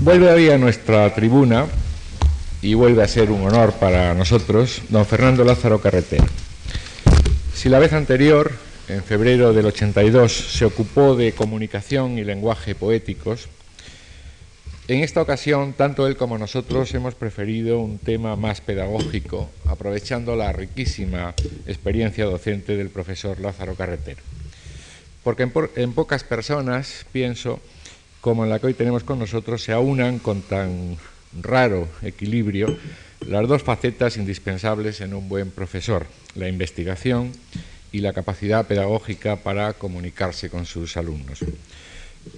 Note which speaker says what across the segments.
Speaker 1: Vuelve hoy a nuestra tribuna y vuelve a ser un honor para nosotros don Fernando Lázaro Carretero. Si la vez anterior, en febrero del 82, se ocupó de comunicación y lenguaje poéticos, en esta ocasión, tanto él como nosotros hemos preferido un tema más pedagógico, aprovechando la riquísima experiencia docente del profesor Lázaro Carretero. Porque en, pocas personas, pienso, como en la que hoy tenemos con nosotros, se aunan con tan raro equilibrio las dos facetas indispensables en un buen profesor, la investigación y la capacidad pedagógica para comunicarse con sus alumnos.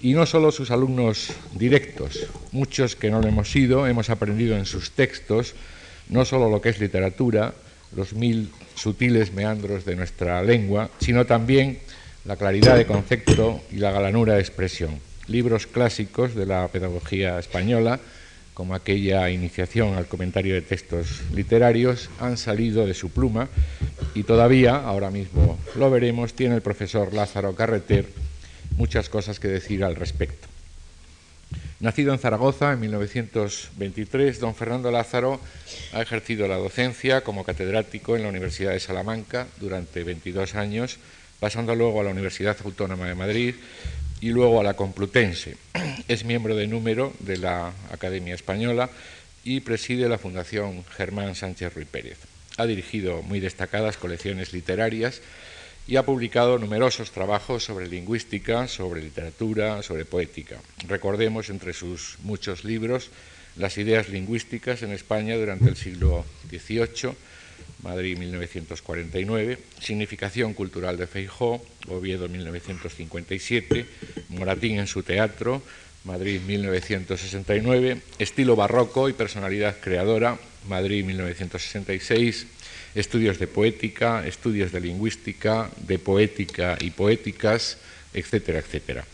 Speaker 1: Y no solo sus alumnos directos, muchos que no lo hemos sido, hemos aprendido en sus textos no solo lo que es literatura, los mil sutiles meandros de nuestra lengua, sino también la claridad de concepto y la galanura de expresión. Libros clásicos de la pedagogía española, como aquella iniciación al comentario de textos literarios, han salido de su pluma y todavía, ahora mismo lo veremos, tiene el profesor Lázaro Carreter muchas cosas que decir al respecto. Nacido en Zaragoza en 1923, don Fernando Lázaro ha ejercido la docencia como catedrático en la Universidad de Salamanca durante 22 años, pasando luego a la Universidad Autónoma de Madrid y luego a la Complutense. Es miembro de número de la Academia Española y preside la Fundación Germán Sánchez Ruiz Pérez. Ha dirigido muy destacadas colecciones literarias y ha publicado numerosos trabajos sobre lingüística, sobre literatura, sobre poética. Recordemos entre sus muchos libros las ideas lingüísticas en España durante el siglo XVIII, Madrid 1949, Significación cultural de Feijó, Oviedo 1957, Moratín en su teatro, Madrid 1969, Estilo barroco y personalidad creadora, Madrid 1966, estudios de poética, estudios de lingüística, de poética y poéticas, etcétera, etcétera.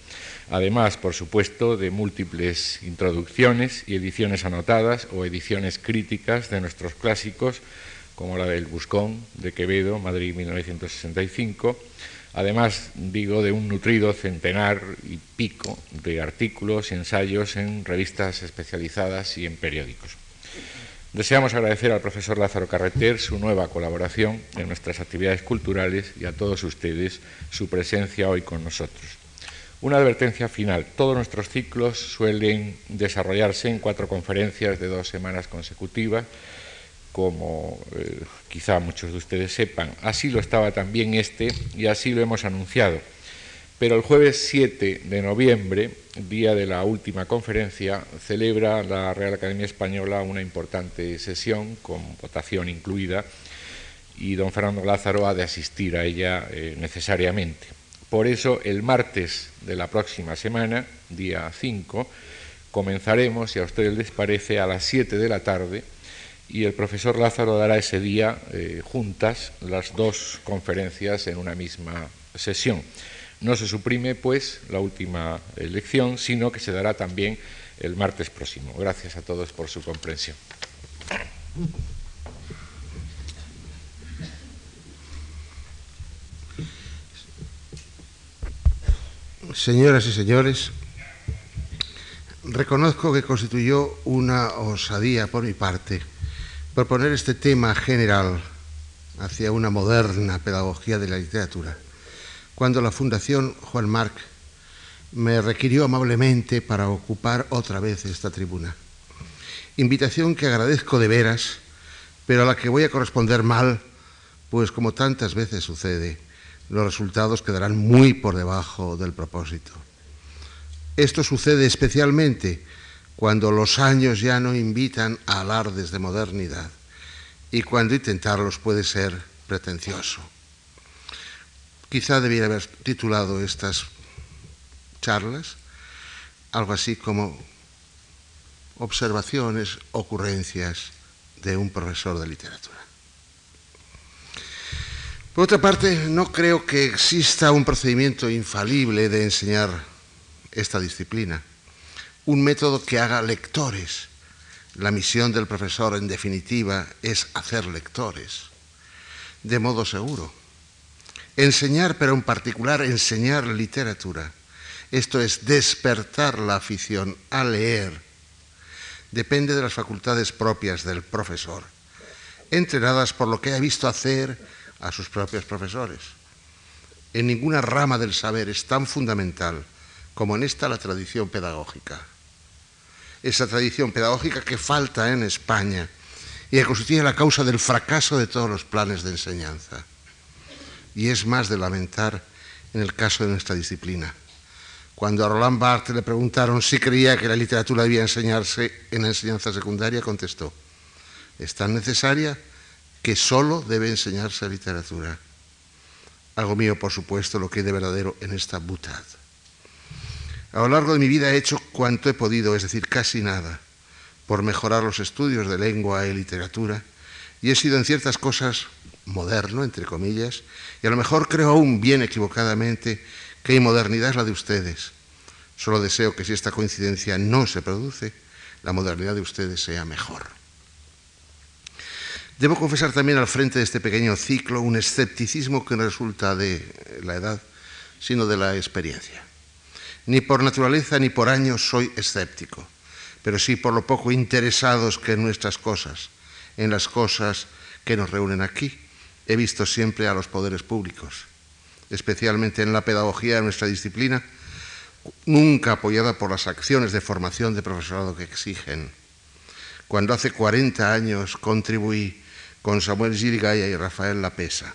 Speaker 1: Además, por supuesto, de múltiples introducciones y ediciones anotadas o ediciones críticas de nuestros clásicos, como la del Buscón de Quevedo, Madrid 1965. Además, digo, de un nutrido centenar y pico de artículos y ensayos en revistas especializadas y en periódicos. Deseamos agradecer al profesor Lázaro Carreter su nueva colaboración en nuestras actividades culturales y a todos ustedes su presencia hoy con nosotros. Una advertencia final. Todos nuestros ciclos suelen desarrollarse en cuatro conferencias de dos semanas consecutivas, como eh, quizá muchos de ustedes sepan. Así lo estaba también este y así lo hemos anunciado. Pero el jueves 7 de noviembre, día de la última conferencia, celebra la Real Academia Española una importante sesión, con votación incluida, y don Fernando Lázaro ha de asistir a ella eh, necesariamente. Por eso, el martes de la próxima semana, día 5, comenzaremos, si a ustedes les parece, a las 7 de la tarde, y el profesor Lázaro dará ese día eh, juntas las dos conferencias en una misma sesión. No se suprime, pues, la última elección, sino que se dará también el martes próximo. Gracias a todos por su comprensión.
Speaker 2: Señoras y señores, reconozco que constituyó una osadía por mi parte proponer este tema general hacia una moderna pedagogía de la literatura cuando la Fundación Juan Marc me requirió amablemente para ocupar otra vez esta tribuna. Invitación que agradezco de veras, pero a la que voy a corresponder mal, pues como tantas veces sucede, los resultados quedarán muy por debajo del propósito. Esto sucede especialmente cuando los años ya no invitan a alardes de modernidad y cuando intentarlos puede ser pretencioso. Quizá debiera haber titulado estas charlas algo así como observaciones, ocurrencias de un profesor de literatura. Por otra parte, no creo que exista un procedimiento infalible de enseñar esta disciplina, un método que haga lectores. La misión del profesor, en definitiva, es hacer lectores, de modo seguro Enseñar, pero en particular enseñar literatura. Esto es despertar la afición a leer depende de las facultades propias del profesor, entrenadas por lo que ha visto hacer a sus propios profesores. En ninguna rama del saber es tan fundamental como en esta la tradición pedagógica. Esa tradición pedagógica que falta en España y que constituye la causa del fracaso de todos los planes de enseñanza. Y es más de lamentar en el caso de nuestra disciplina. Cuando a Roland Barthes le preguntaron si creía que la literatura debía enseñarse en enseñanza secundaria, contestó, es tan necesaria que solo debe enseñarse literatura. Algo mío, por supuesto, lo que hay de verdadero en esta butad. A lo largo de mi vida he hecho cuanto he podido, es decir, casi nada, por mejorar los estudios de lengua y literatura, y he sido en ciertas cosas moderno, entre comillas, y a lo mejor creo aún bien equivocadamente que inmodernidad es la de ustedes. Solo deseo que si esta coincidencia no se produce, la modernidad de ustedes sea mejor. Debo confesar también al frente de este pequeño ciclo un escepticismo que no resulta de la edad, sino de la experiencia. Ni por naturaleza ni por años soy escéptico, pero sí por lo poco interesados que en nuestras cosas, en las cosas que nos reúnen aquí, he visto siempre a los poderes públicos, especialmente en la pedagogía de nuestra disciplina, nunca apoyada por las acciones de formación de profesorado que exigen. Cuando hace 40 años contribuí con Samuel Gilgaya y Rafael Lapesa,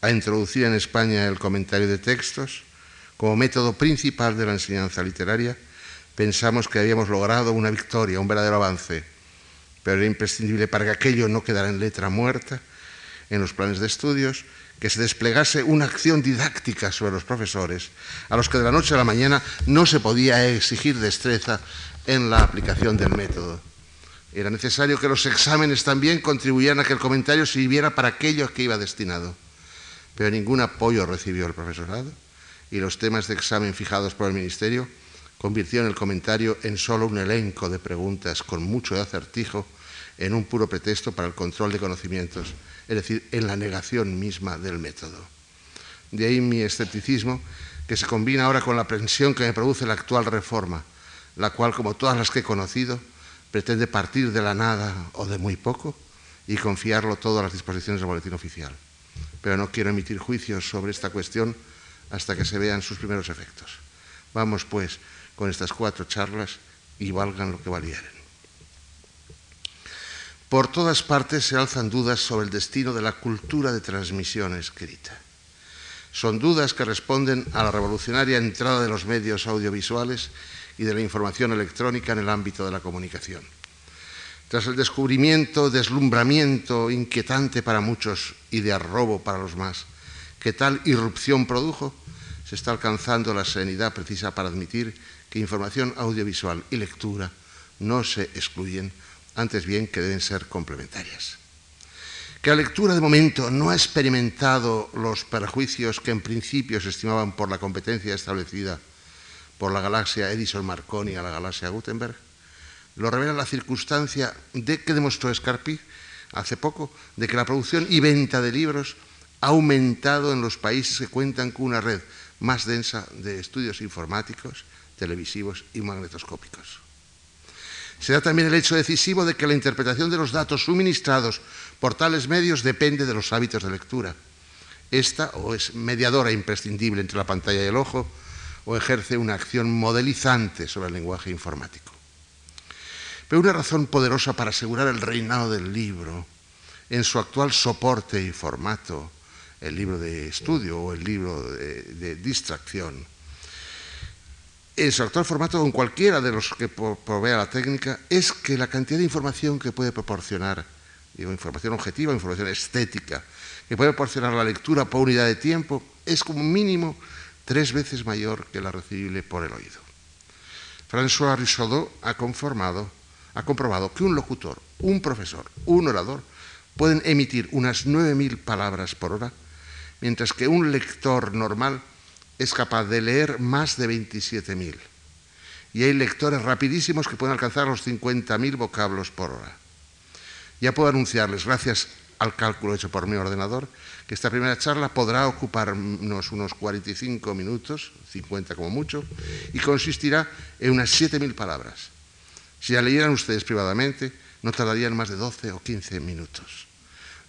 Speaker 2: a introducir en España el comentario de textos como método principal de la enseñanza literaria, pensamos que habíamos logrado una victoria, un verdadero avance, pero era imprescindible para que aquello no quedara en letra muerta en los planes de estudios, que se desplegase una acción didáctica sobre los profesores, a los que de la noche a la mañana no se podía exigir destreza en la aplicación del método. Era necesario que los exámenes también contribuyeran a que el comentario sirviera para aquello a que iba destinado. Pero ningún apoyo recibió el profesorado y los temas de examen fijados por el Ministerio convirtieron el comentario en solo un elenco de preguntas con mucho acertijo en un puro pretexto para el control de conocimientos, es decir, en la negación misma del método. De ahí mi escepticismo, que se combina ahora con la aprensión que me produce la actual reforma, la cual, como todas las que he conocido, pretende partir de la nada o de muy poco y confiarlo todo a las disposiciones del boletín oficial. Pero no quiero emitir juicios sobre esta cuestión hasta que se vean sus primeros efectos. Vamos, pues, con estas cuatro charlas y valgan lo que valieren. Por todas partes se alzan dudas sobre el destino de la cultura de transmisión escrita. Son dudas que responden a la revolucionaria entrada de los medios audiovisuales y de la información electrónica en el ámbito de la comunicación. Tras el descubrimiento, deslumbramiento inquietante para muchos y de arrobo para los más, que tal irrupción produjo, se está alcanzando la serenidad precisa para admitir que información audiovisual y lectura no se excluyen, antes bien que deben ser complementarias. Que la lectura de momento no ha experimentado los perjuicios que en principio se estimaban por la competencia establecida por la galaxia Edison Marconi a la galaxia Gutenberg, lo revela la circunstancia de que demostró Scarpi hace poco, de que la producción y venta de libros ha aumentado en los países que cuentan con una red más densa de estudios informáticos, televisivos y magnetoscópicos. Se da también el hecho decisivo de que la interpretación de los datos suministrados por tales medios depende de los hábitos de lectura. Esta o es mediadora imprescindible entre la pantalla y el ojo, o ejerce una acción modelizante sobre el lenguaje informático. Pero una razón poderosa para asegurar el reinado del libro en su actual soporte y formato, el libro de estudio o el libro de, distracción, en su actual formato con cualquiera de los que provea la técnica, es que la cantidad de información que puede proporcionar, digo, información objetiva, información estética, que puede proporcionar la lectura por unidad de tiempo, es como mínimo tres veces mayor que la recibible por el oído. François Rissaudot ha, conformado, ha comprobado que un locutor, un profesor, un orador pueden emitir unas 9.000 palabras por hora, mientras que un lector normal es capaz de leer más de 27.000. Y hay lectores rapidísimos que pueden alcanzar los 50.000 vocablos por hora. Ya puedo anunciarles, gracias al cálculo hecho por mi ordenador, que esta primera charla podrá ocuparnos unos 45 minutos, 50 como mucho, y consistirá en unas 7.000 palabras. Si la leyeran ustedes privadamente, no tardarían más de 12 o 15 minutos.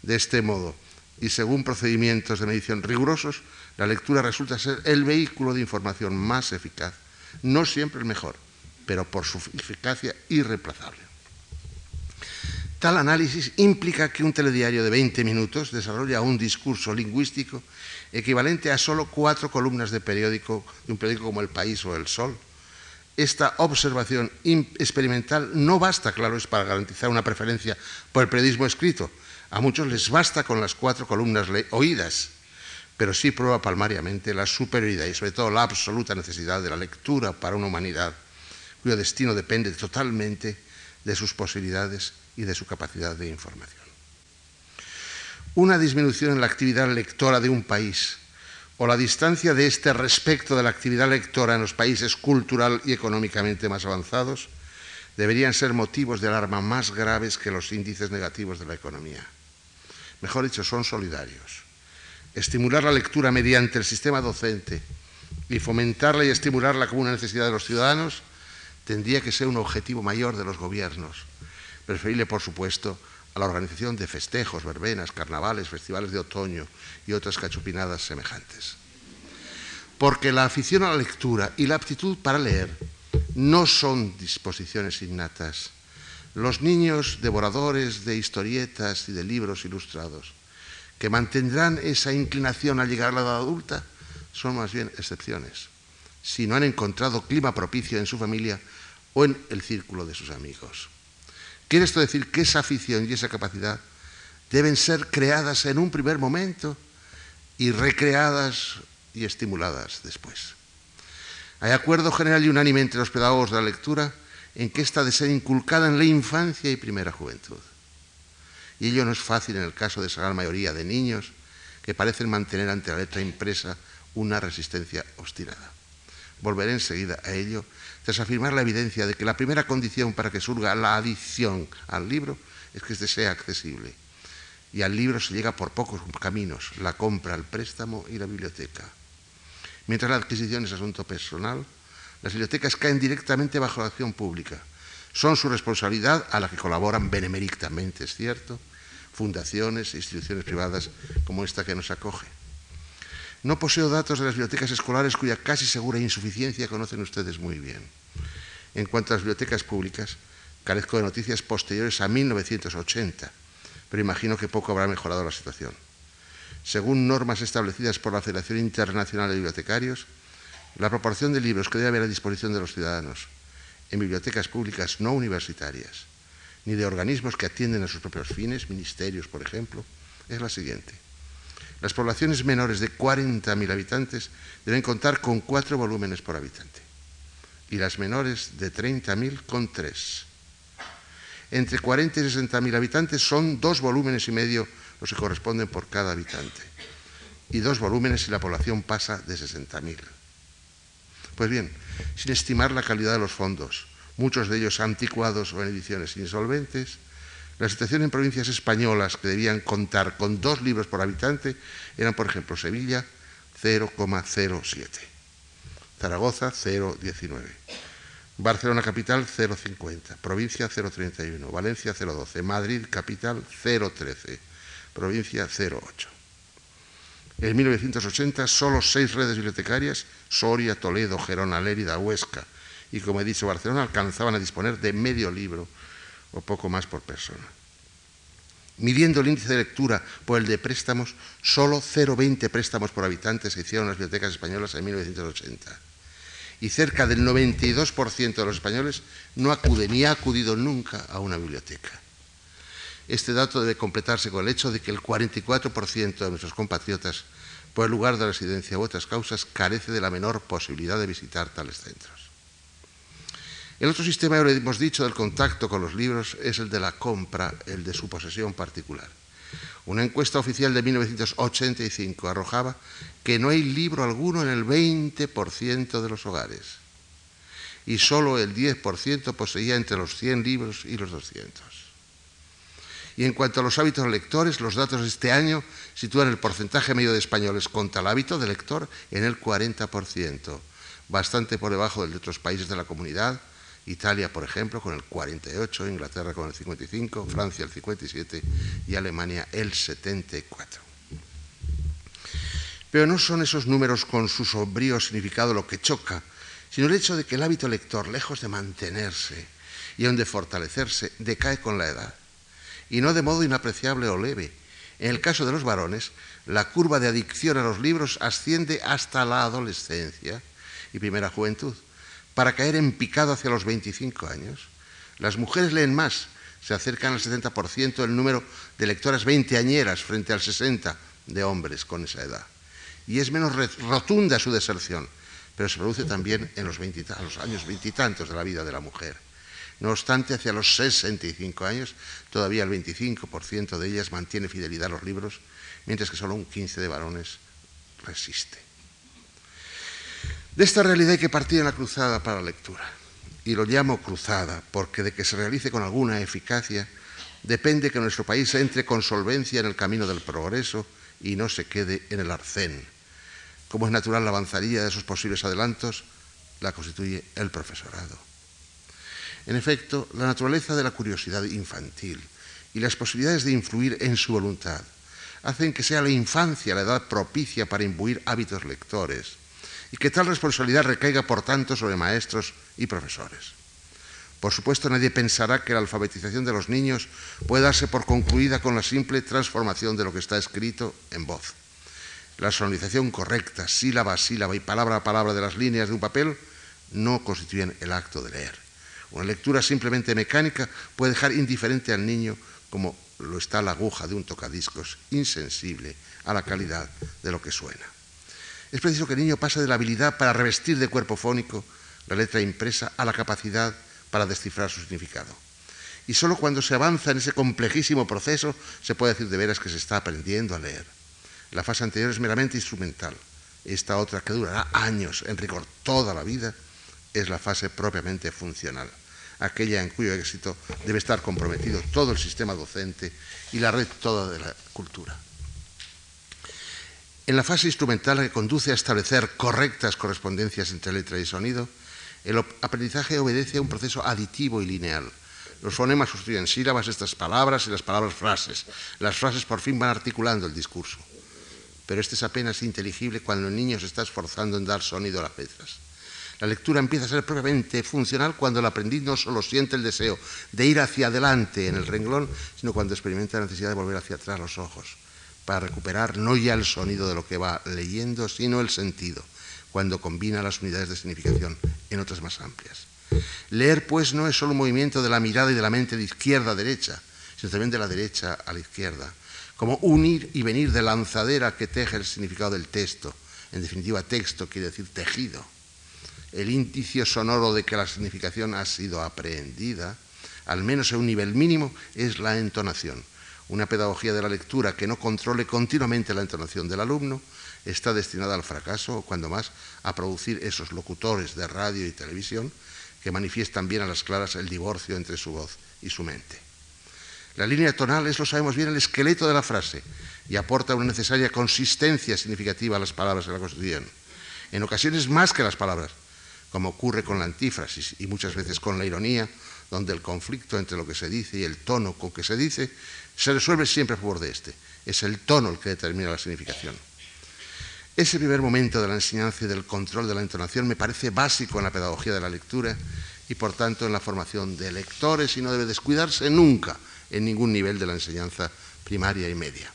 Speaker 2: De este modo, y según procedimientos de medición rigurosos, la lectura resulta ser el vehículo de información más eficaz, no siempre el mejor, pero por su eficacia irreemplazable. Tal análisis implica que un telediario de 20 minutos desarrolla un discurso lingüístico equivalente a solo cuatro columnas de periódico, de un periódico como El País o El Sol. Esta observación experimental no basta, claro, es para garantizar una preferencia por el periodismo escrito. A muchos les basta con las cuatro columnas oídas, pero sí prueba palmariamente la superioridad y sobre todo la absoluta necesidad de la lectura para una humanidad cuyo destino depende totalmente de sus posibilidades y de su capacidad de información. Una disminución en la actividad lectora de un país o la distancia de este respecto de la actividad lectora en los países cultural y económicamente más avanzados deberían ser motivos de alarma más graves que los índices negativos de la economía. Mejor dicho, son solidarios. Estimular la lectura mediante el sistema docente y fomentarla y estimularla como una necesidad de los ciudadanos tendría que ser un objetivo mayor de los gobiernos preferible, por supuesto, a la organización de festejos, verbenas, carnavales, festivales de otoño y otras cachupinadas semejantes. Porque la afición a la lectura y la aptitud para leer no son disposiciones innatas. Los niños devoradores de historietas y de libros ilustrados, que mantendrán esa inclinación al llegar a la edad adulta, son más bien excepciones, si no han encontrado clima propicio en su familia o en el círculo de sus amigos. Quiere esto decir que esa afición y esa capacidad deben ser creadas en un primer momento y recreadas y estimuladas después. Hay acuerdo general y unánime entre los pedagogos de la lectura en que ésta de ser inculcada en la infancia y primera juventud. Y ello no es fácil en el caso de esa gran mayoría de niños que parecen mantener ante la letra impresa una resistencia obstinada. Volveré enseguida a ello tras afirmar la evidencia de que la primera condición para que surga la adicción al libro es que éste sea accesible. Y al libro se llega por pocos caminos, la compra, el préstamo y la biblioteca. Mientras la adquisición es asunto personal, las bibliotecas caen directamente bajo la acción pública. Son su responsabilidad a la que colaboran beneméricamente, es cierto, fundaciones e instituciones privadas como esta que nos acoge. No poseo datos de las bibliotecas escolares cuya casi segura insuficiencia conocen ustedes muy bien. En cuanto a las bibliotecas públicas, carezco de noticias posteriores a 1980, pero imagino que poco habrá mejorado la situación. Según normas establecidas por la Federación Internacional de Bibliotecarios, la proporción de libros que debe haber a disposición de los ciudadanos en bibliotecas públicas no universitarias, ni de organismos que atienden a sus propios fines, ministerios, por ejemplo, es la siguiente. Las poblaciones menores de 40.000 habitantes deben contar con cuatro volúmenes por habitante y las menores de 30.000 con tres. Entre 40 y 60.000 habitantes son dos volúmenes y medio los que corresponden por cada habitante y dos volúmenes si la población pasa de 60.000. Pues bien, sin estimar la calidad de los fondos, muchos de ellos anticuados o en ediciones insolventes, la situación en provincias españolas que debían contar con dos libros por habitante eran, por ejemplo, Sevilla 0,07, Zaragoza 0,19, Barcelona capital 0,50, provincia 0,31, Valencia 0,12, Madrid capital 0,13, provincia 0,8. En 1980, solo seis redes bibliotecarias, Soria, Toledo, Gerona, Lérida, Huesca y, como he dicho, Barcelona, alcanzaban a disponer de medio libro o poco más por persona. Midiendo el índice de lectura por el de préstamos, solo 0,20 préstamos por habitante se hicieron las bibliotecas españolas en 1980. Y cerca del 92% de los españoles no acude ni ha acudido nunca a una biblioteca. Este dato debe completarse con el hecho de que el 44% de nuestros compatriotas, por el lugar de residencia u otras causas, carece de la menor posibilidad de visitar tales centros. El otro sistema, ya hemos dicho, del contacto con los libros es el de la compra, el de su posesión particular. Una encuesta oficial de 1985 arrojaba que no hay libro alguno en el 20% de los hogares y solo el 10% poseía entre los 100 libros y los 200. Y en cuanto a los hábitos lectores, los datos de este año sitúan el porcentaje medio de españoles contra el hábito de lector en el 40%, bastante por debajo del de otros países de la comunidad, Italia, por ejemplo, con el 48, Inglaterra con el 55, Francia el 57 y Alemania el 74. Pero no son esos números con su sombrío significado lo que choca, sino el hecho de que el hábito lector, lejos de mantenerse y aun de fortalecerse, decae con la edad, y no de modo inapreciable o leve. En el caso de los varones, la curva de adicción a los libros asciende hasta la adolescencia y primera juventud, para caer en picado hacia los 25 años. Las mujeres leen más, se acercan al 70% el número de lectoras veinteañeras frente al 60% de hombres con esa edad y es menos rotunda su deserción, pero se produce también en los, los años veintitantos de la vida de la mujer. No obstante, hacia los 65 años, todavía el 25% de ellas mantiene fidelidad a los libros, mientras que solo un 15% de varones resiste. De esta realidad hay que partir en la cruzada para la lectura. Y lo llamo cruzada porque de que se realice con alguna eficacia depende que nuestro país entre con solvencia en el camino del progreso y no se quede en el arcén como es natural la avanzaría de esos posibles adelantos, la constituye el profesorado. En efecto, la naturaleza de la curiosidad infantil y las posibilidades de influir en su voluntad hacen que sea la infancia la edad propicia para imbuir hábitos lectores y que tal responsabilidad recaiga, por tanto, sobre maestros y profesores. Por supuesto, nadie pensará que la alfabetización de los niños puede darse por concluida con la simple transformación de lo que está escrito en voz la sonorización correcta, sílaba a sílaba y palabra a palabra de las líneas de un papel, no constituyen el acto de leer. Una lectura simplemente mecánica puede dejar indiferente al niño como lo está la aguja de un tocadiscos, insensible a la calidad de lo que suena. Es preciso que el niño pase de la habilidad para revestir de cuerpo fónico la letra impresa a la capacidad para descifrar su significado. Y solo cuando se avanza en ese complejísimo proceso se puede decir de veras que se está aprendiendo a leer. La fase anterior es meramente instrumental. Esta otra, que durará años, en rigor toda la vida, es la fase propiamente funcional, aquella en cuyo éxito debe estar comprometido todo el sistema docente y la red toda de la cultura. En la fase instrumental que conduce a establecer correctas correspondencias entre letra y sonido, el aprendizaje obedece a un proceso aditivo y lineal. Los fonemas sustituyen sílabas, estas palabras y las palabras frases. Las frases por fin van articulando el discurso pero este es apenas inteligible cuando el niño se está esforzando en dar sonido a las letras. La lectura empieza a ser propiamente funcional cuando el aprendiz no solo siente el deseo de ir hacia adelante en el renglón, sino cuando experimenta la necesidad de volver hacia atrás los ojos, para recuperar no ya el sonido de lo que va leyendo, sino el sentido, cuando combina las unidades de significación en otras más amplias. Leer, pues, no es solo un movimiento de la mirada y de la mente de izquierda a derecha, sino también de la derecha a la izquierda, como unir y venir de lanzadera que teje el significado del texto. En definitiva, texto quiere decir tejido. El indicio sonoro de que la significación ha sido aprehendida, al menos en un nivel mínimo, es la entonación. Una pedagogía de la lectura que no controle continuamente la entonación del alumno está destinada al fracaso o, cuando más, a producir esos locutores de radio y televisión que manifiestan bien a las claras el divorcio entre su voz y su mente. La línea tonal es, lo sabemos bien, el esqueleto de la frase y aporta una necesaria consistencia significativa a las palabras de la Constitución. En ocasiones más que las palabras, como ocurre con la antífrasis y muchas veces con la ironía, donde el conflicto entre lo que se dice y el tono con que se dice se resuelve siempre a favor de este. Es el tono el que determina la significación. Ese primer momento de la enseñanza y del control de la entonación me parece básico en la pedagogía de la lectura y por tanto en la formación de lectores y no debe descuidarse nunca en ningún nivel de la enseñanza primaria y media.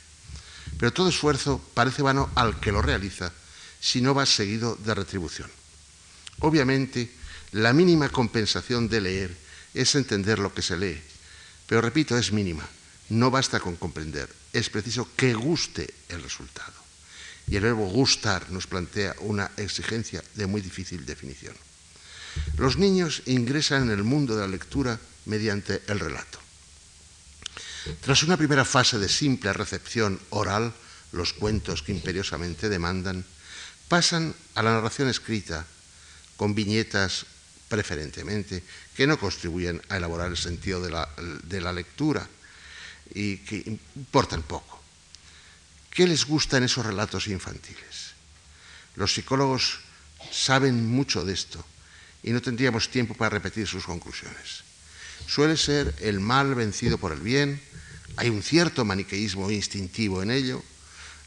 Speaker 2: Pero todo esfuerzo parece vano al que lo realiza si no va seguido de retribución. Obviamente, la mínima compensación de leer es entender lo que se lee, pero repito, es mínima. No basta con comprender, es preciso que guste el resultado. Y el verbo gustar nos plantea una exigencia de muy difícil definición. Los niños ingresan en el mundo de la lectura mediante el relato. Tras una primera fase de simple recepción oral, los cuentos que imperiosamente demandan, pasan a la narración escrita, con viñetas preferentemente, que no contribuyen a elaborar el sentido de la, de la lectura y que importan poco. ¿Qué les gusta en esos relatos infantiles? Los psicólogos saben mucho de esto y no tendríamos tiempo para repetir sus conclusiones. Suele ser el mal vencido por el bien, hay un cierto maniqueísmo instintivo en ello,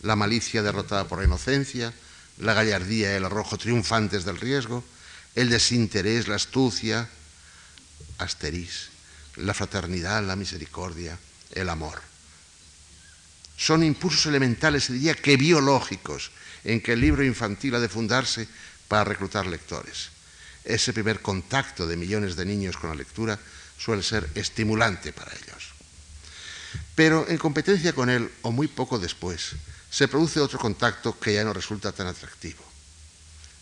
Speaker 2: la malicia derrotada por la inocencia, la gallardía y el arrojo triunfantes del riesgo, el desinterés, la astucia, asteris, la fraternidad, la misericordia, el amor. Son impulsos elementales, diría que biológicos, en que el libro infantil ha de fundarse para reclutar lectores. Ese primer contacto de millones de niños con la lectura suele ser estimulante para ellos. Pero en competencia con él, o muy poco después, se produce otro contacto que ya no resulta tan atractivo.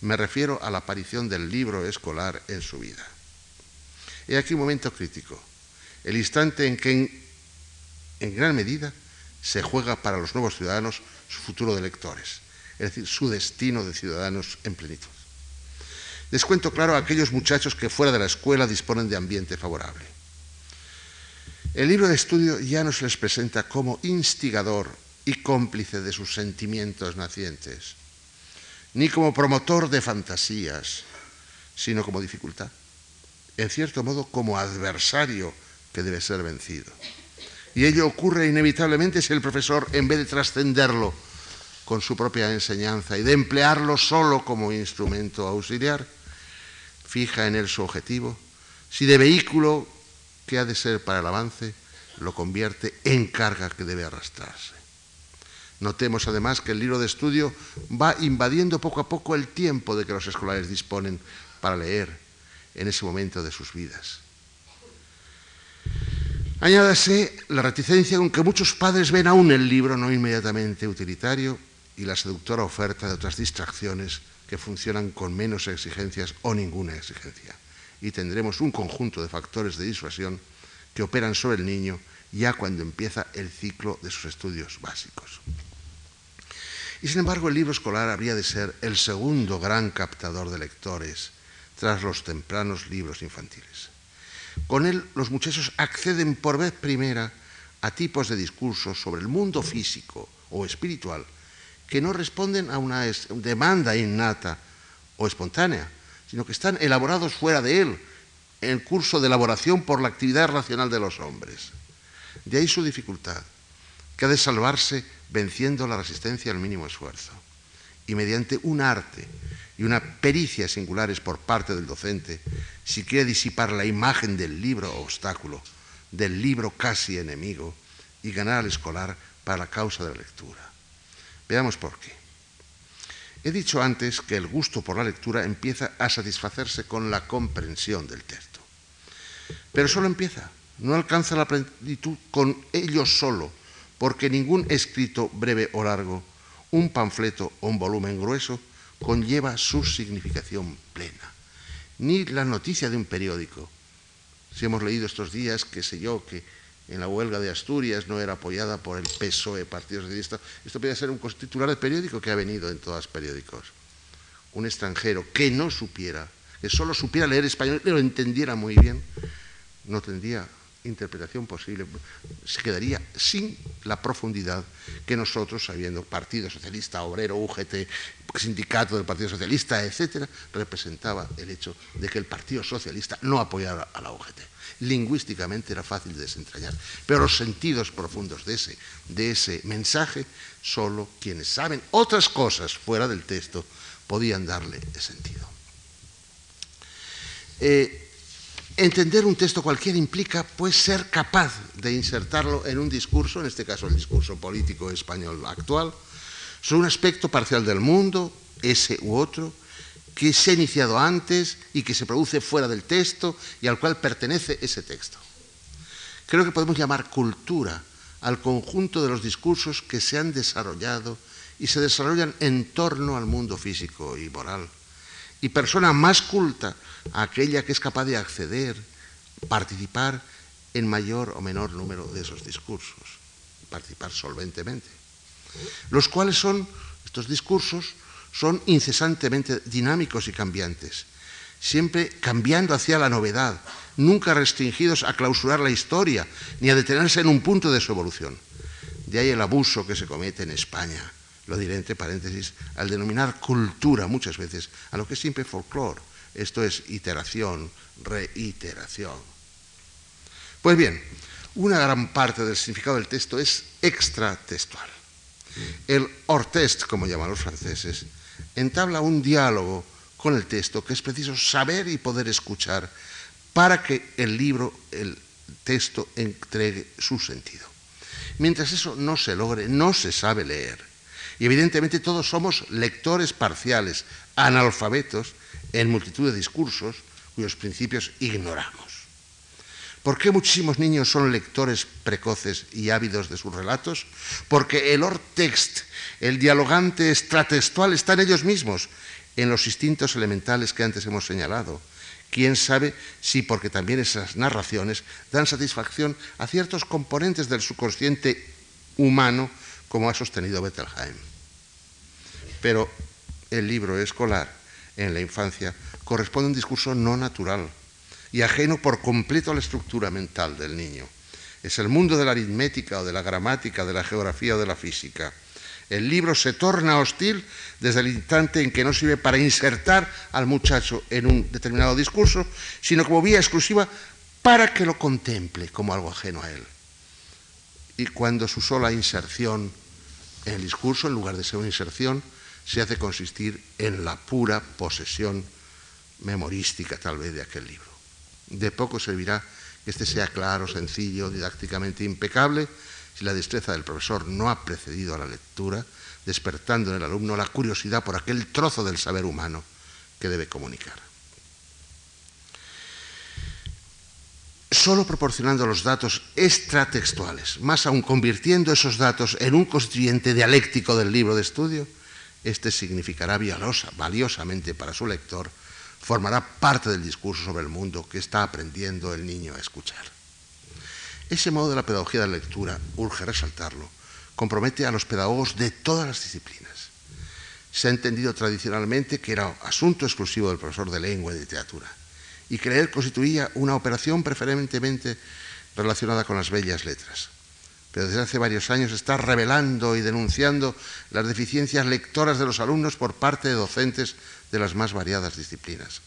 Speaker 2: Me refiero a la aparición del libro escolar en su vida. He aquí un momento crítico, el instante en que en, gran medida se juega para los nuevos ciudadanos su futuro de lectores, es decir, su destino de ciudadanos en plenitud. Descuento claro a aquellos muchachos que fuera de la escuela disponen de ambiente favorable. El libro de estudio ya no se les presenta como instigador y cómplice de sus sentimientos nacientes, ni como promotor de fantasías, sino como dificultad, en cierto modo como adversario que debe ser vencido. Y ello ocurre inevitablemente si el profesor, en vez de trascenderlo con su propia enseñanza y de emplearlo solo como instrumento auxiliar, fija en él su objetivo, si de vehículo que ha de ser para el avance, lo convierte en carga que debe arrastrarse. Notemos además que el libro de estudio va invadiendo poco a poco el tiempo de que los escolares disponen para leer en ese momento de sus vidas. Añádase la reticencia con que muchos padres ven aún el libro no inmediatamente utilitario y la seductora oferta de otras distracciones que funcionan con menos exigencias o ninguna exigencia. Y tendremos un conjunto de factores de disuasión que operan sobre el niño ya cuando empieza el ciclo de sus estudios básicos. Y sin embargo el libro escolar habría de ser el segundo gran captador de lectores tras los tempranos libros infantiles. Con él los muchachos acceden por vez primera a tipos de discursos sobre el mundo físico o espiritual que no responden a una demanda innata o espontánea, sino que están elaborados fuera de él, en curso de elaboración por la actividad racional de los hombres. De ahí su dificultad, que ha de salvarse venciendo la resistencia al mínimo esfuerzo. Y mediante un arte y una pericia singulares por parte del docente, si quiere disipar la imagen del libro obstáculo, del libro casi enemigo, y ganar al escolar para la causa de la lectura. Veamos por qué. He dicho antes que el gusto por la lectura empieza a satisfacerse con la comprensión del texto. Pero solo empieza, no alcanza la plenitud con ello solo, porque ningún escrito breve o largo, un panfleto o un volumen grueso, conlleva su significación plena. Ni la noticia de un periódico. Si hemos leído estos días, qué sé yo, que en la huelga de Asturias no era apoyada por el PSOE, Partido Socialista, esto podría ser un titular de periódico que ha venido en todos los periódicos. Un extranjero que no supiera, que solo supiera leer español y lo entendiera muy bien, no tendría interpretación posible, se quedaría sin la profundidad que nosotros, sabiendo Partido Socialista, Obrero, UGT, sindicato del Partido Socialista, etcétera, representaba el hecho de que el Partido Socialista no apoyara a la UGT. Lingüísticamente era fácil de desentrañar, pero los sentidos profundos de ese, de ese mensaje, solo quienes saben otras cosas fuera del texto podían darle sentido. Eh, Entender un texto cualquiera implica pues ser capaz de insertarlo en un discurso, en este caso el discurso político español actual, sobre un aspecto parcial del mundo, ese u otro, que se ha iniciado antes y que se produce fuera del texto y al cual pertenece ese texto. Creo que podemos llamar cultura al conjunto de los discursos que se han desarrollado y se desarrollan en torno al mundo físico y moral y persona más culta aquella que es capaz de acceder, participar en mayor o menor número de esos discursos, participar solventemente. Los cuales son, estos discursos, son incesantemente dinámicos y cambiantes, siempre cambiando hacia la novedad, nunca restringidos a clausurar la historia ni a detenerse en un punto de su evolución. De ahí el abuso que se comete en España lo diré entre paréntesis, al denominar cultura muchas veces a lo que es siempre folclore, Esto es iteración, reiteración. Pues bien, una gran parte del significado del texto es extratextual. El hors como llaman los franceses, entabla un diálogo con el texto que es preciso saber y poder escuchar para que el libro, el texto, entregue su sentido. Mientras eso no se logre, no se sabe leer. Y evidentemente todos somos lectores parciales, analfabetos en multitud de discursos cuyos principios ignoramos. ¿Por qué muchísimos niños son lectores precoces y ávidos de sus relatos? Porque el or-text, el dialogante extratextual, está en ellos mismos, en los instintos elementales que antes hemos señalado. Quién sabe si porque también esas narraciones dan satisfacción a ciertos componentes del subconsciente humano, como ha sostenido Bettelheim. Pero el libro escolar en la infancia corresponde a un discurso no natural y ajeno por completo a la estructura mental del niño. Es el mundo de la aritmética o de la gramática, de la geografía o de la física. El libro se torna hostil desde el instante en que no sirve para insertar al muchacho en un determinado discurso, sino como vía exclusiva para que lo contemple como algo ajeno a él. Y cuando su sola inserción en el discurso, en lugar de ser una inserción, se hace consistir en la pura posesión memorística tal vez de aquel libro. De poco servirá que este sea claro, sencillo, didácticamente impecable, si la destreza del profesor no ha precedido a la lectura, despertando en el alumno la curiosidad por aquel trozo del saber humano que debe comunicar. Solo proporcionando los datos extratextuales, más aún convirtiendo esos datos en un constituyente dialéctico del libro de estudio, este significará valiosamente para su lector, formará parte del discurso sobre el mundo que está aprendiendo el niño a escuchar. Ese modo de la pedagogía de la lectura, urge resaltarlo, compromete a los pedagogos de todas las disciplinas. Se ha entendido tradicionalmente que era asunto exclusivo del profesor de lengua y de literatura, y que constituía una operación preferentemente relacionada con las bellas letras. Pero desde hace varios años está revelando y denunciando las deficiencias lectoras de los alumnos por parte de docentes de las más variadas disciplinas.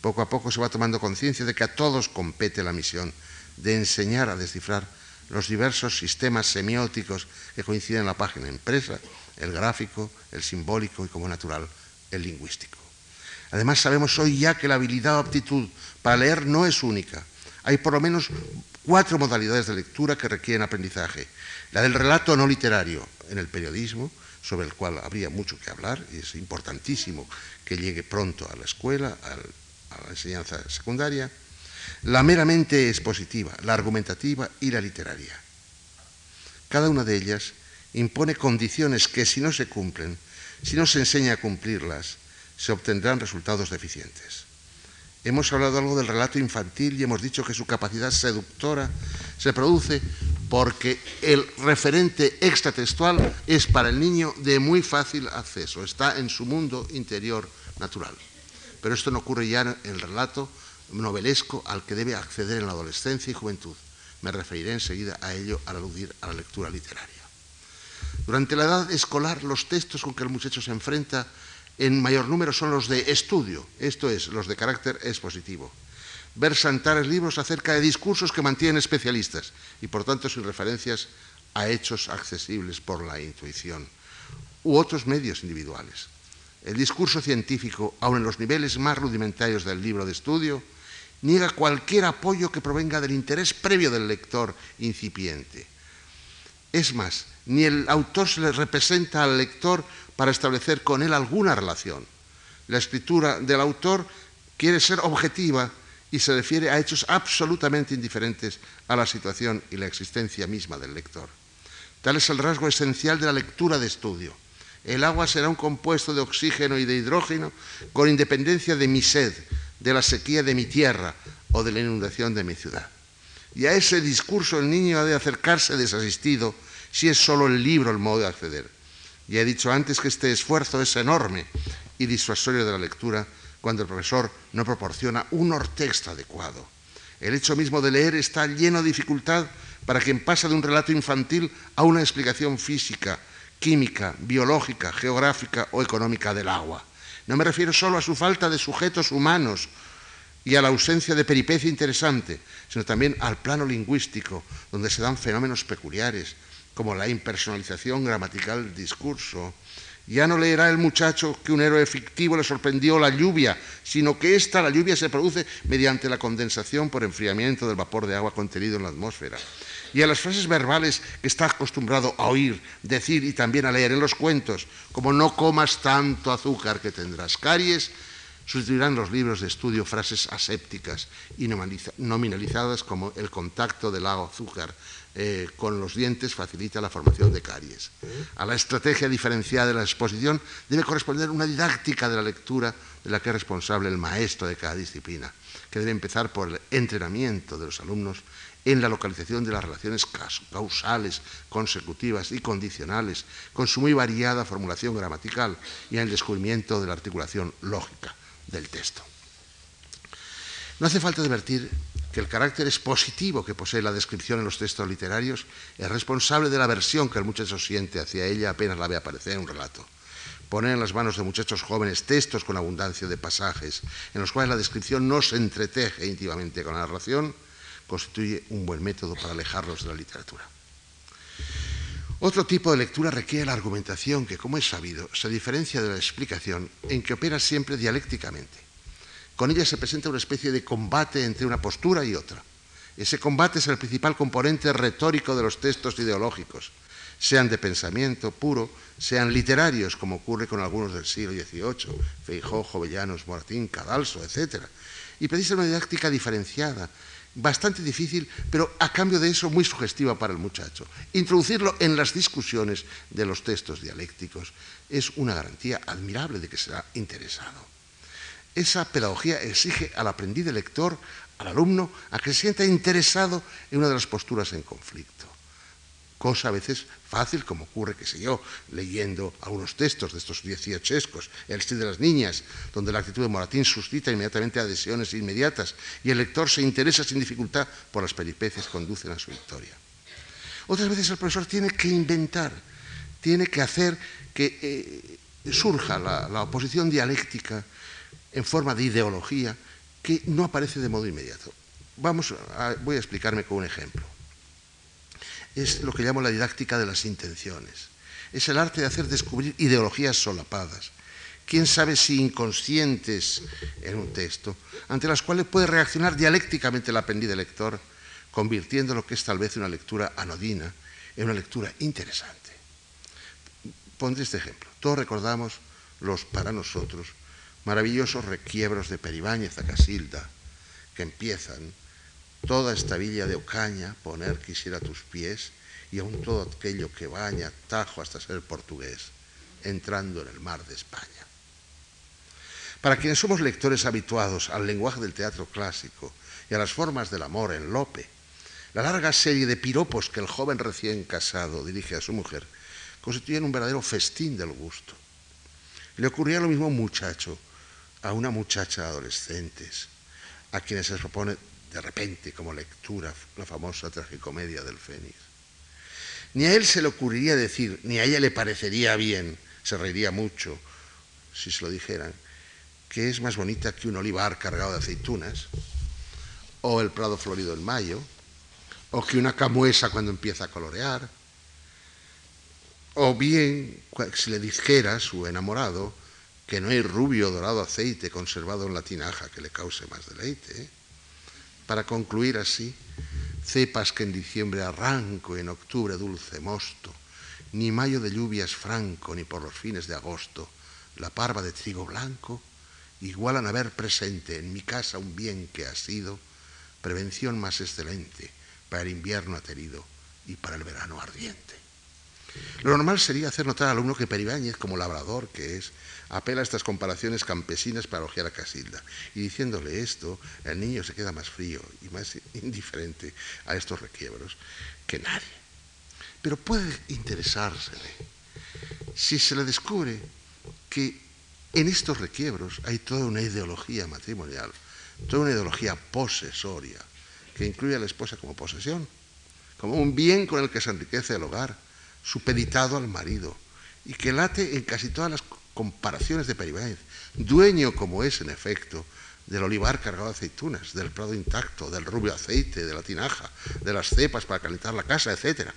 Speaker 2: Poco a poco se va tomando conciencia de que a todos compete la misión de enseñar a descifrar los diversos sistemas semióticos que coinciden en la página impresa, el gráfico, el simbólico y, como natural, el lingüístico. Además, sabemos hoy ya que la habilidad o aptitud para leer no es única. Hay por lo menos cuatro modalidades de lectura que requieren aprendizaje. La del relato no literario en el periodismo, sobre el cual habría mucho que hablar y es importantísimo que llegue pronto a la escuela, a la enseñanza secundaria la meramente expositiva, la argumentativa y la literaria. Cada una de ellas impone condiciones que si no se cumplen, si no se enseña a cumplirlas, se obtendrán resultados deficientes. Hemos hablado algo del relato infantil y hemos dicho que su capacidad seductora se produce porque el referente extratextual es para el niño de muy fácil acceso, está en su mundo interior natural. Pero esto no ocurre ya en el relato novelesco al que debe acceder en la adolescencia y juventud. Me referiré enseguida a ello al aludir a la lectura literaria. Durante la edad escolar, los textos con que el muchacho se enfrenta en mayor número son los de estudio, esto es, los de carácter expositivo. Versan tales libros acerca de discursos que mantienen especialistas y por tanto sin referencias a hechos accesibles por la intuición u otros medios individuales. El discurso científico, aun en los niveles más rudimentarios del libro de estudio, niega cualquier apoyo que provenga del interés previo del lector incipiente. Es más, ni el autor se le representa al lector para establecer con él alguna relación. La escritura del autor quiere ser objetiva y se refiere a hechos absolutamente indiferentes a la situación y la existencia misma del lector. Tal es el rasgo esencial de la lectura de estudio. El agua será un compuesto de oxígeno y de hidrógeno con independencia de mi sed, de la sequía de mi tierra o de la inundación de mi ciudad. Y a ese discurso el niño ha de acercarse desasistido si es solo el libro el modo de acceder. Ya he dicho antes que este esfuerzo es enorme y disuasorio de la lectura cuando el profesor no proporciona un ortexto adecuado. El hecho mismo de leer está lleno de dificultad para quien pasa de un relato infantil a una explicación física, química, biológica, geográfica o económica del agua. No me refiero solo a su falta de sujetos humanos y a la ausencia de peripecia interesante, sino también al plano lingüístico, donde se dan fenómenos peculiares, como la impersonalización gramatical del discurso. Ya no leerá el muchacho que un héroe fictivo le sorprendió la lluvia, sino que esta, la lluvia, se produce mediante la condensación por enfriamiento del vapor de agua contenido en la atmósfera. Y a las frases verbales que está acostumbrado a oír, decir y también a leer en los cuentos, como no comas tanto azúcar que tendrás caries, sustituirán los libros de estudio frases asépticas y nominalizadas como el contacto del azúcar eh, con los dientes facilita la formación de caries. A la estrategia diferenciada de la exposición debe corresponder una didáctica de la lectura de la que es responsable el maestro de cada disciplina, que debe empezar por el entrenamiento de los alumnos en la localización de las relaciones causales, consecutivas y condicionales, con su muy variada formulación gramatical y en el descubrimiento de la articulación lógica del texto. No hace falta advertir que el carácter expositivo que posee la descripción en los textos literarios es responsable de la aversión que el muchacho siente hacia ella apenas la ve aparecer en un relato. Poner en las manos de muchachos jóvenes textos con abundancia de pasajes en los cuales la descripción no se entreteje íntimamente con la narración constituye un buen método para alejarlos de la literatura. Otro tipo de lectura requiere la argumentación que, como es sabido, se diferencia de la explicación en que opera siempre dialécticamente. Con ella se presenta una especie de combate entre una postura y otra. Ese combate es el principal componente retórico de los textos ideológicos, sean de pensamiento puro, sean literarios, como ocurre con algunos del siglo XVIII, Feijó, Jovellanos, Moratín, Cadalso, etc. Y precisa una didáctica diferenciada, bastante difícil, pero a cambio de eso muy sugestiva para el muchacho. Introducirlo en las discusiones de los textos dialécticos es una garantía admirable de que será interesado. Esa pedagogía exige al aprendiz de lector, al alumno, a que se sienta interesado en una de las posturas en conflicto cosa a veces fácil, como ocurre, que sé yo, leyendo algunos textos de estos dieciochescos, El estilo de las niñas, donde la actitud de Moratín suscita inmediatamente adhesiones inmediatas y el lector se interesa sin dificultad por las peripecias que conducen a su victoria. Otras veces el profesor tiene que inventar, tiene que hacer que eh, surja la, la oposición dialéctica en forma de ideología que no aparece de modo inmediato. Vamos voy a explicarme con un ejemplo es lo que llamo la didáctica de las intenciones. Es el arte de hacer descubrir ideologías solapadas, quién sabe si inconscientes en un texto, ante las cuales puede reaccionar dialécticamente el aprendiz lector, convirtiendo lo que es tal vez una lectura anodina en una lectura interesante. Pondré este ejemplo. Todos recordamos los, para nosotros, maravillosos requiebros de Peribáñez a Casilda, que empiezan toda esta villa de Ocaña poner quisiera tus pies y aun todo aquello que baña Tajo hasta ser portugués, entrando en el mar de España. Para quienes somos lectores habituados al lenguaje del teatro clásico y a las formas del amor en Lope, la larga serie de piropos que el joven recién casado dirige a su mujer constituyen un verdadero festín del gusto. Le ocurría lo mismo a un muchacho, a una muchacha adolescentes, a quienes se propone de repente como lectura la famosa tragicomedia del Fénix. Ni a él se le ocurriría decir, ni a ella le parecería bien, se reiría mucho si se lo dijeran, que es más bonita que un olivar cargado de aceitunas, o el prado florido en mayo, o que una camuesa cuando empieza a colorear, o bien si le dijera su enamorado que no hay rubio dorado aceite conservado en la tinaja que le cause más deleite. ¿eh? para concluir así, cepas que en diciembre arranco y en octubre dulce mosto, ni mayo de lluvias franco, ni por los fines de agosto, la parva de trigo blanco, igualan a ver presente en mi casa un bien que ha sido prevención más excelente para el invierno aterido y para el verano ardiente. Lo normal sería hacer notar al alumno que Peribáñez, como labrador que es, apela a estas comparaciones campesinas para elogiar a Casilda. Y diciéndole esto, el niño se queda más frío y más indiferente a estos requiebros que nadie. Pero puede interesársele si se le descubre que en estos requiebros hay toda una ideología matrimonial, toda una ideología posesoria, que incluye a la esposa como posesión, como un bien con el que se enriquece el hogar, supeditado al marido, y que late en casi todas las comparaciones de Peribáñez, dueño como es en efecto del olivar cargado de aceitunas, del prado intacto, del rubio aceite, de la tinaja, de las cepas para calentar la casa, etc.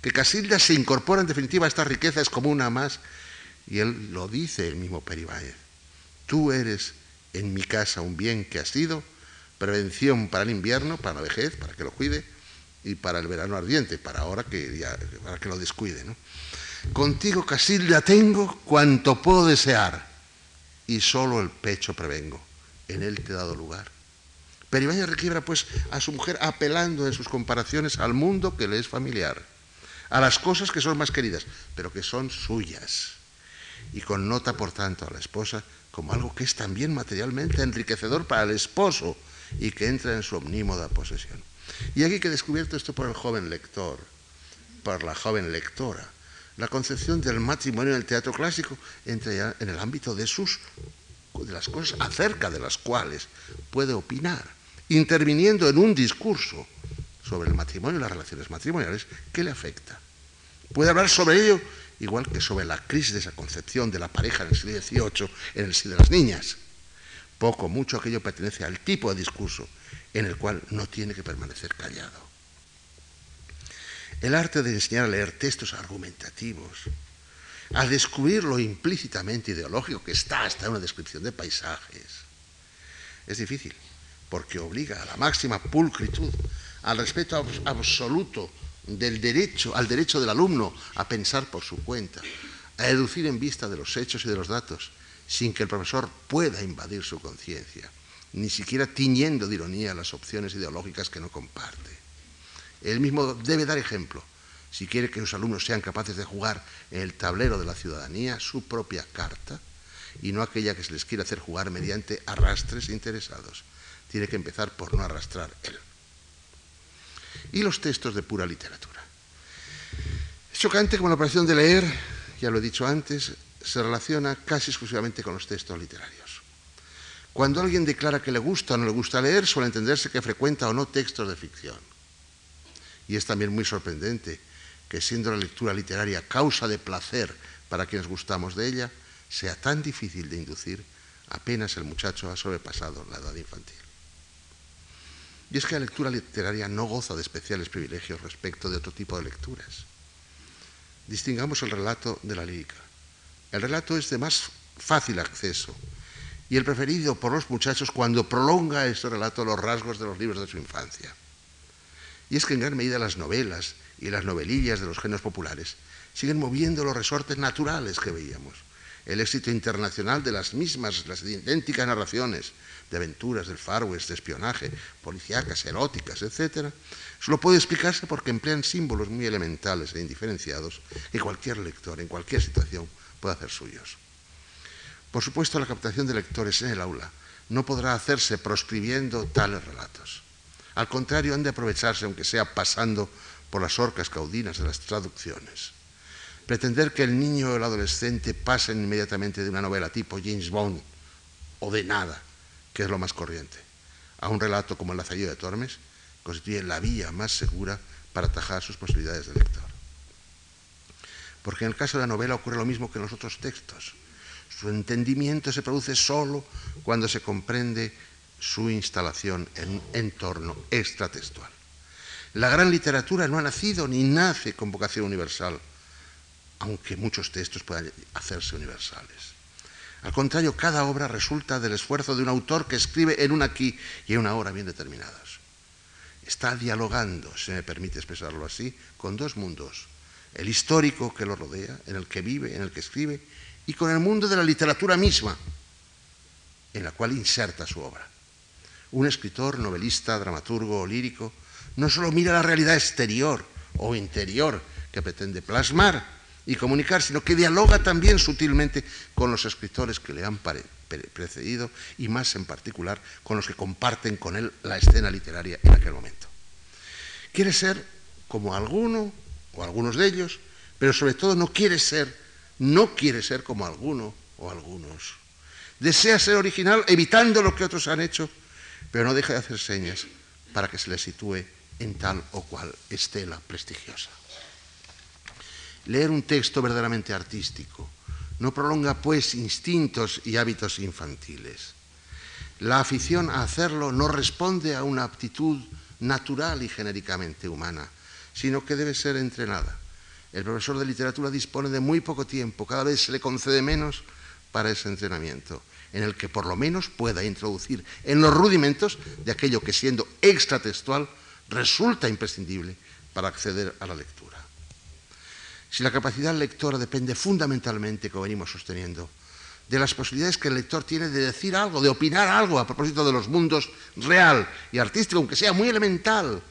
Speaker 2: Que Casilda se incorpora en definitiva a esta riqueza es como una más, y él lo dice el mismo Peribáñez. Tú eres en mi casa un bien que ha sido prevención para el invierno, para la vejez, para que lo cuide, y para el verano ardiente, para ahora que, para que lo descuide. ¿no? Contigo, Casilda, tengo cuanto puedo desear, y solo el pecho prevengo. En él te he dado lugar. Pero Ibáñez requiebra pues a su mujer apelando en sus comparaciones al mundo que le es familiar, a las cosas que son más queridas, pero que son suyas. Y connota, por tanto, a la esposa como algo que es también materialmente enriquecedor para el esposo y que entra en su omnímoda posesión. Y aquí que he descubierto esto por el joven lector, por la joven lectora, la concepción del matrimonio en el teatro clásico entra ya en el ámbito de sus de las cosas acerca de las cuales puede opinar, interviniendo en un discurso sobre el matrimonio y las relaciones matrimoniales que le afecta. Puede hablar sobre ello igual que sobre la crisis de esa concepción de la pareja en el siglo XVIII en el siglo de las niñas. Poco, mucho aquello pertenece al tipo de discurso en el cual no tiene que permanecer callado. El arte de enseñar a leer textos argumentativos, a descubrir lo implícitamente ideológico que está hasta en una descripción de paisajes, es difícil, porque obliga a la máxima pulcritud, al respeto absoluto del derecho, al derecho del alumno a pensar por su cuenta, a deducir en vista de los hechos y de los datos, sin que el profesor pueda invadir su conciencia ni siquiera tiñendo de ironía las opciones ideológicas que no comparte. Él mismo debe dar ejemplo, si quiere que sus alumnos sean capaces de jugar en el tablero de la ciudadanía su propia carta y no aquella que se les quiere hacer jugar mediante arrastres interesados. Tiene que empezar por no arrastrar él. Y los textos de pura literatura. Es chocante como la operación de leer, ya lo he dicho antes, se relaciona casi exclusivamente con los textos literarios. Cuando alguien declara que le gusta o no le gusta leer, suele entenderse que frecuenta o no textos de ficción. Y es también muy sorprendente que siendo la lectura literaria causa de placer para quienes gustamos de ella, sea tan difícil de inducir apenas el muchacho ha sobrepasado la edad infantil. Y es que la lectura literaria no goza de especiales privilegios respecto de otro tipo de lecturas. Distingamos el relato de la lírica. El relato es de más fácil acceso, y el preferido por los muchachos cuando prolonga este relato los rasgos de los libros de su infancia. Y es que en gran medida las novelas y las novelillas de los géneros populares siguen moviendo los resortes naturales que veíamos. El éxito internacional de las mismas, las idénticas narraciones de aventuras del Far West, de espionaje, policíacas, eróticas, etc., solo puede explicarse porque emplean símbolos muy elementales e indiferenciados que cualquier lector, en cualquier situación, puede hacer suyos. Por supuesto, la captación de lectores en el aula no podrá hacerse proscribiendo tales relatos. Al contrario, han de aprovecharse, aunque sea pasando por las orcas caudinas de las traducciones. Pretender que el niño o el adolescente pasen inmediatamente de una novela tipo James Bond o de nada, que es lo más corriente, a un relato como El Lazarillo de Tormes, constituye la vía más segura para atajar sus posibilidades de lector. Porque en el caso de la novela ocurre lo mismo que en los otros textos. Su entendimiento se produce solo cuando se comprende su instalación en un entorno extratextual. La gran literatura no ha nacido ni nace con vocación universal, aunque muchos textos puedan hacerse universales. Al contrario, cada obra resulta del esfuerzo de un autor que escribe en un aquí y en una ahora bien determinados. Está dialogando, si me permite expresarlo así, con dos mundos. El histórico que lo rodea, en el que vive, en el que escribe, y con el mundo de la literatura misma, en la cual inserta su obra. Un escritor, novelista, dramaturgo o lírico no solo mira la realidad exterior o interior que pretende plasmar y comunicar, sino que dialoga también sutilmente con los escritores que le han precedido y más en particular con los que comparten con él la escena literaria en aquel momento. Quiere ser como alguno o algunos de ellos, pero sobre todo no quiere ser no quiere ser como alguno o algunos. Desea ser original evitando lo que otros han hecho, pero no deja de hacer señas para que se le sitúe en tal o cual estela prestigiosa. Leer un texto verdaderamente artístico no prolonga pues instintos y hábitos infantiles. La afición a hacerlo no responde a una aptitud natural y genéricamente humana, sino que debe ser entrenada. El profesor de literatura dispone de muy poco tiempo, cada vez se le concede menos para ese entrenamiento, en el que por lo menos pueda introducir en los rudimentos de aquello que siendo extratextual resulta imprescindible para acceder a la lectura. Si la capacidad lectora depende fundamentalmente, como venimos sosteniendo, de las posibilidades que el lector tiene de decir algo, de opinar algo a propósito de los mundos real y artístico, aunque sea muy elemental,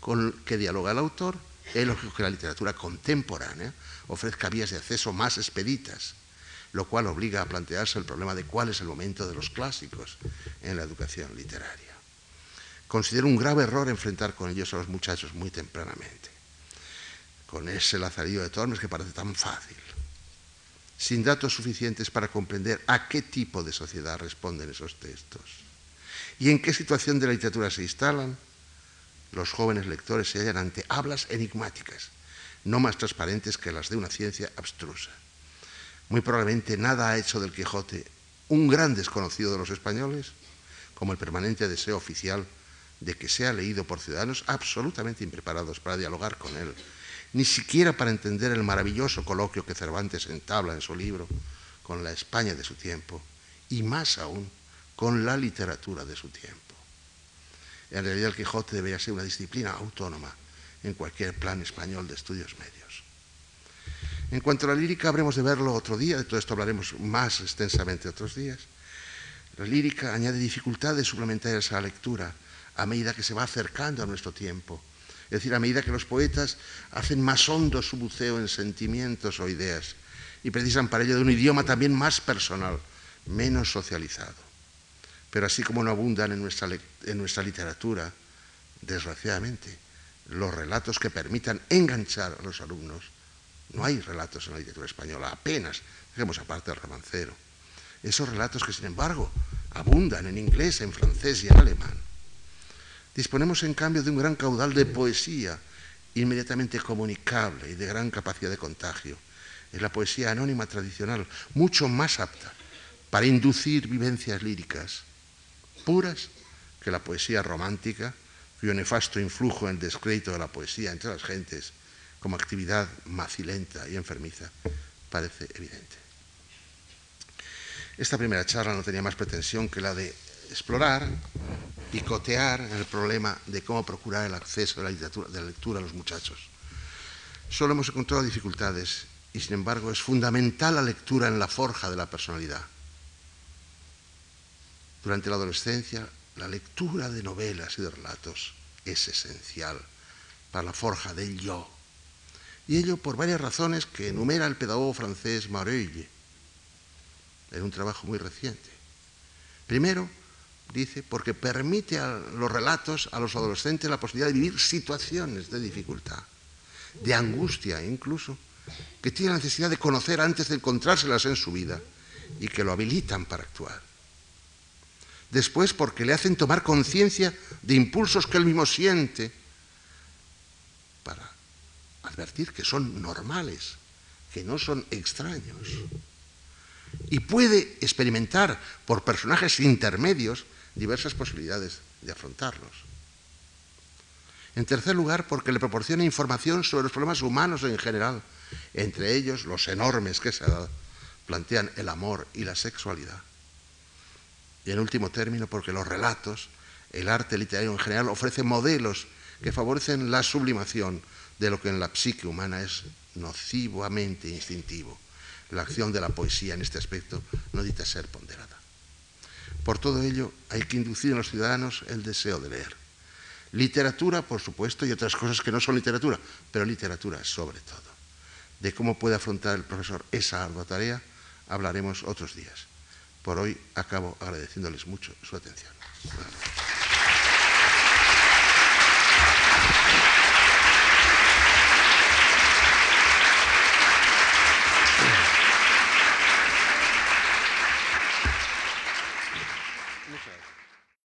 Speaker 2: con que dialoga el autor, es lógico que la literatura contemporánea ofrezca vías de acceso más expeditas, lo cual obliga a plantearse el problema de cuál es el momento de los clásicos en la educación literaria. Considero un grave error enfrentar con ellos a los muchachos muy tempranamente, con ese lazarillo de Tormes que parece tan fácil, sin datos suficientes para comprender a qué tipo de sociedad responden esos textos y en qué situación de la literatura se instalan, los jóvenes lectores se hallan ante hablas enigmáticas, no más transparentes que las de una ciencia abstrusa. Muy probablemente nada ha hecho del Quijote un gran desconocido de los españoles, como el permanente deseo oficial de que sea leído por ciudadanos absolutamente impreparados para dialogar con él, ni siquiera para entender el maravilloso coloquio que Cervantes entabla en su libro con la España de su tiempo, y más aún con la literatura de su tiempo. En realidad el Quijote debería ser una disciplina autónoma en cualquier plan español de estudios medios. En cuanto a la lírica, habremos de verlo otro día, de todo esto hablaremos más extensamente otros días. La lírica añade dificultades suplementarias a la lectura a medida que se va acercando a nuestro tiempo. Es decir, a medida que los poetas hacen más hondo su buceo en sentimientos o ideas y precisan para ello de un idioma también más personal, menos socializado. Pero así como no abundan en nuestra, en nuestra literatura, desgraciadamente, los relatos que permitan enganchar a los alumnos, no hay relatos en la literatura española, apenas, dejemos aparte el romancero. Esos relatos que, sin embargo, abundan en inglés, en francés y en alemán. Disponemos, en cambio, de un gran caudal de poesía inmediatamente comunicable y de gran capacidad de contagio. Es la poesía anónima tradicional, mucho más apta para inducir vivencias líricas puras que la poesía romántica, cuyo nefasto influjo en el descrédito de la poesía entre las gentes como actividad macilenta y enfermiza parece evidente. Esta primera charla no tenía más pretensión que la de explorar y cotear el problema de cómo procurar el acceso a la, literatura, de la lectura a los muchachos. Solo hemos encontrado dificultades y sin embargo es fundamental la lectura en la forja de la personalidad. Durante la adolescencia, la lectura de novelas y de relatos es esencial para la forja del yo. Y ello por varias razones que enumera el pedagogo francés Mareuil en un trabajo muy reciente. Primero, dice, porque permite a los relatos, a los adolescentes, la posibilidad de vivir situaciones de dificultad, de angustia incluso, que tienen la necesidad de conocer antes de encontrárselas en su vida y que lo habilitan para actuar. Después porque le hacen tomar conciencia de impulsos que él mismo siente para advertir que son normales, que no son extraños. Y puede experimentar por personajes intermedios diversas posibilidades de afrontarlos. En tercer lugar, porque le proporciona información sobre los problemas humanos en general, entre ellos los enormes que se plantean el amor y la sexualidad. Y en último término, porque los relatos, el arte literario en general, ofrecen modelos que favorecen la sublimación de lo que en la psique humana es nocivamente instintivo. La acción de la poesía en este aspecto no necesita ser ponderada. Por todo ello, hay que inducir en los ciudadanos el deseo de leer. Literatura, por supuesto, y otras cosas que no son literatura, pero literatura sobre todo. De cómo puede afrontar el profesor esa ardua tarea, hablaremos otros días. Por hoy acabo agradeciéndoles mucho su atención.